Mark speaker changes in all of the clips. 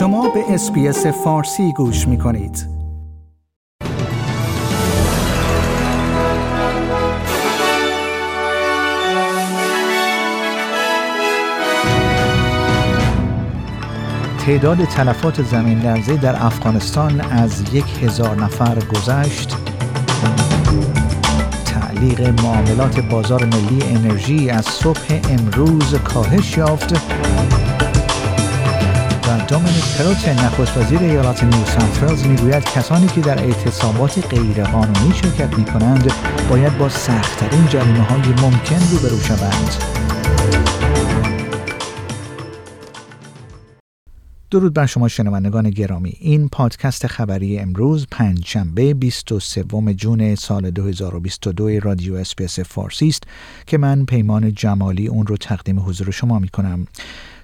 Speaker 1: شما به اسپیس فارسی گوش می کنید. تعداد تلفات زمین لرزه در افغانستان از یک هزار نفر گذشت تعلیق معاملات بازار ملی انرژی از صبح امروز کاهش یافت دومینیک پروته نخست وزیر ایالات نیو ساوت می‌گوید کسانی که در اعتصابات غیرقانونی شرکت می کنند باید با سختترین جریمه های ممکن روبرو شوند. درود بر شما شنوندگان گرامی این پادکست خبری امروز پنجشنبه 23 جون سال 2022 رادیو SBS فارسی است که من پیمان جمالی اون رو تقدیم حضور شما می کنم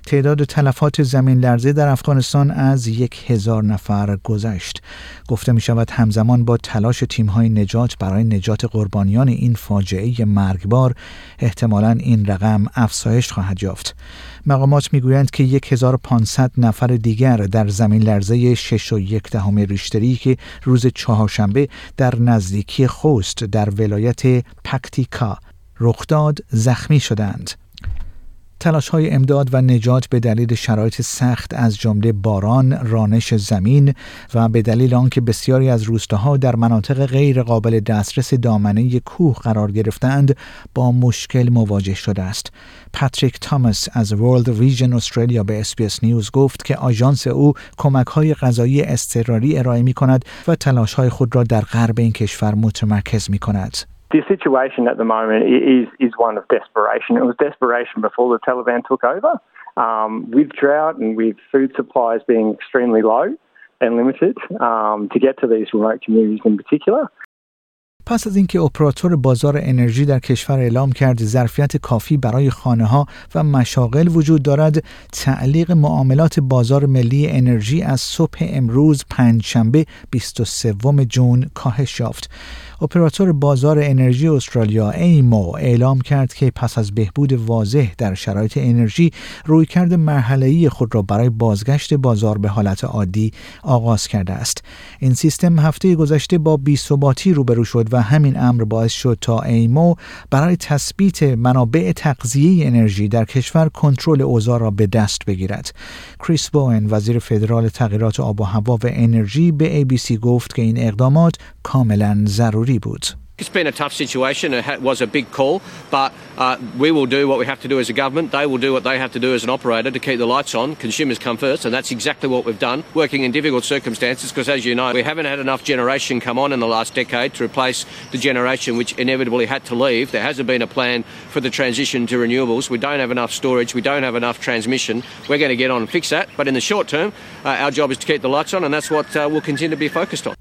Speaker 1: تعداد تلفات زمین لرزه در افغانستان از یک هزار نفر گذشت. گفته می شود همزمان با تلاش تیم های نجات برای نجات قربانیان این فاجعه مرگبار احتمالا این رقم افزایش خواهد یافت. مقامات می‌گویند که 1500 نفر دیگر در زمین لرزه 6 و یک ریشتری که روز چهارشنبه در نزدیکی خوست در ولایت پکتیکا رخ داد زخمی شدند. تلاش های امداد و نجات به دلیل شرایط سخت از جمله باران، رانش زمین و به دلیل آنکه بسیاری از روستاها در مناطق غیر قابل دسترس دامنه کوه قرار گرفتند با مشکل مواجه شده است. پاتریک تامس از World Vision استرالیا به SBS نیوز گفت که آژانس او کمک های غذایی اضطراری ارائه می کند و تلاش های خود را در غرب این کشور متمرکز می کند.
Speaker 2: The situation at the moment is, is one of desperation. It was desperation before the Taliban took over, um, with drought and with food supplies being extremely low and limited um, to get to these remote communities in particular.
Speaker 1: پس از اینکه اپراتور بازار انرژی در کشور اعلام کرد ظرفیت کافی برای خانه ها و مشاغل وجود دارد تعلیق معاملات بازار ملی انرژی از صبح امروز پنجشنبه 23 جون کاهش یافت اپراتور بازار انرژی استرالیا ایمو اعلام کرد که پس از بهبود واضح در شرایط انرژی رویکرد مرحله‌ای خود را برای بازگشت بازار به حالت عادی آغاز کرده است. این سیستم هفته گذشته با بی‌ثباتی روبرو شد و همین امر باعث شد تا ایمو برای تثبیت منابع تغذیه انرژی در کشور کنترل اوضاع را به دست بگیرد. کریس بوئن وزیر فدرال تغییرات آب و هوا و انرژی به ABC گفت که این اقدامات کاملا ضروری
Speaker 3: It's been a tough situation. It was a big call, but uh, we will do what we have to do as a government. They will do what they have to do as an operator to keep the lights on. Consumers come first, and that's exactly what we've done, working in difficult circumstances because, as you know, we haven't had enough generation come on in the last decade to replace the generation which inevitably had to leave. There hasn't been a plan for the transition to renewables. We don't have enough storage. We don't have enough transmission. We're going to get on and fix that. But in the short term, uh, our job is to keep the lights on, and that's what uh, we'll continue to be focused on.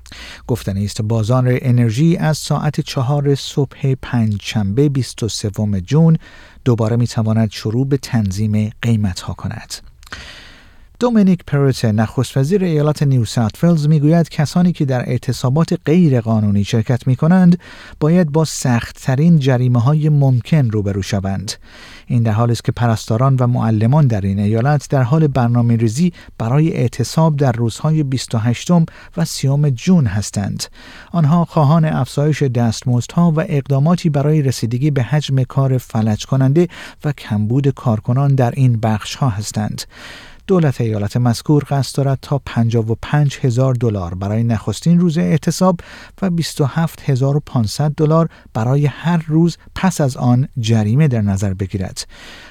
Speaker 1: گفتن است بازار انرژی از ساعت چهار صبح پنجشنبه 23 جون دوباره می تواند شروع به تنظیم قیمت ها کند. دومینیک پروت نخست وزیر ایالات نیو ساوت ولز می‌گوید کسانی که در اعتصابات غیر قانونی شرکت می کنند باید با سختترین جریمه های ممکن روبرو شوند. این در حالی است که پرستاران و معلمان در این ایالت در حال برنامه ریزی برای اعتصاب در روزهای 28 و 30 جون هستند. آنها خواهان افزایش دستمزدها و اقداماتی برای رسیدگی به حجم کار فلج کننده و کمبود کارکنان در این بخش ها هستند. دولت ایالت مذکور قصد دارد تا 55 هزار دلار برای نخستین روز اعتصاب و 27500 دلار برای هر روز پس از آن جریمه در نظر بگیرد.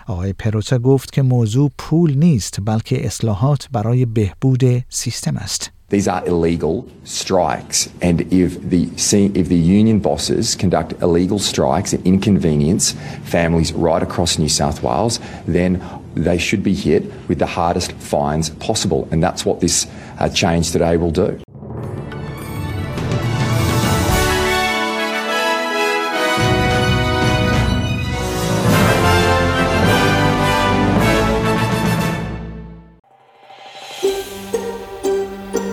Speaker 1: آقای پروتا گفت که موضوع پول نیست بلکه اصلاحات برای بهبود سیستم است.
Speaker 4: These are illegal strikes, and if the if the union bosses conduct illegal strikes and inconvenience families right across New South Wales, then they should be hit with the hardest fines possible. And that's what this uh, change today will do.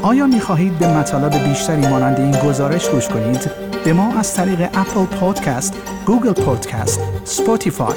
Speaker 1: آیا می خواهید به مطالب بیشتری مانند این گزارش گوش کنید؟ به ما از طریق اپل پادکست، گوگل پادکست، سپوتیفای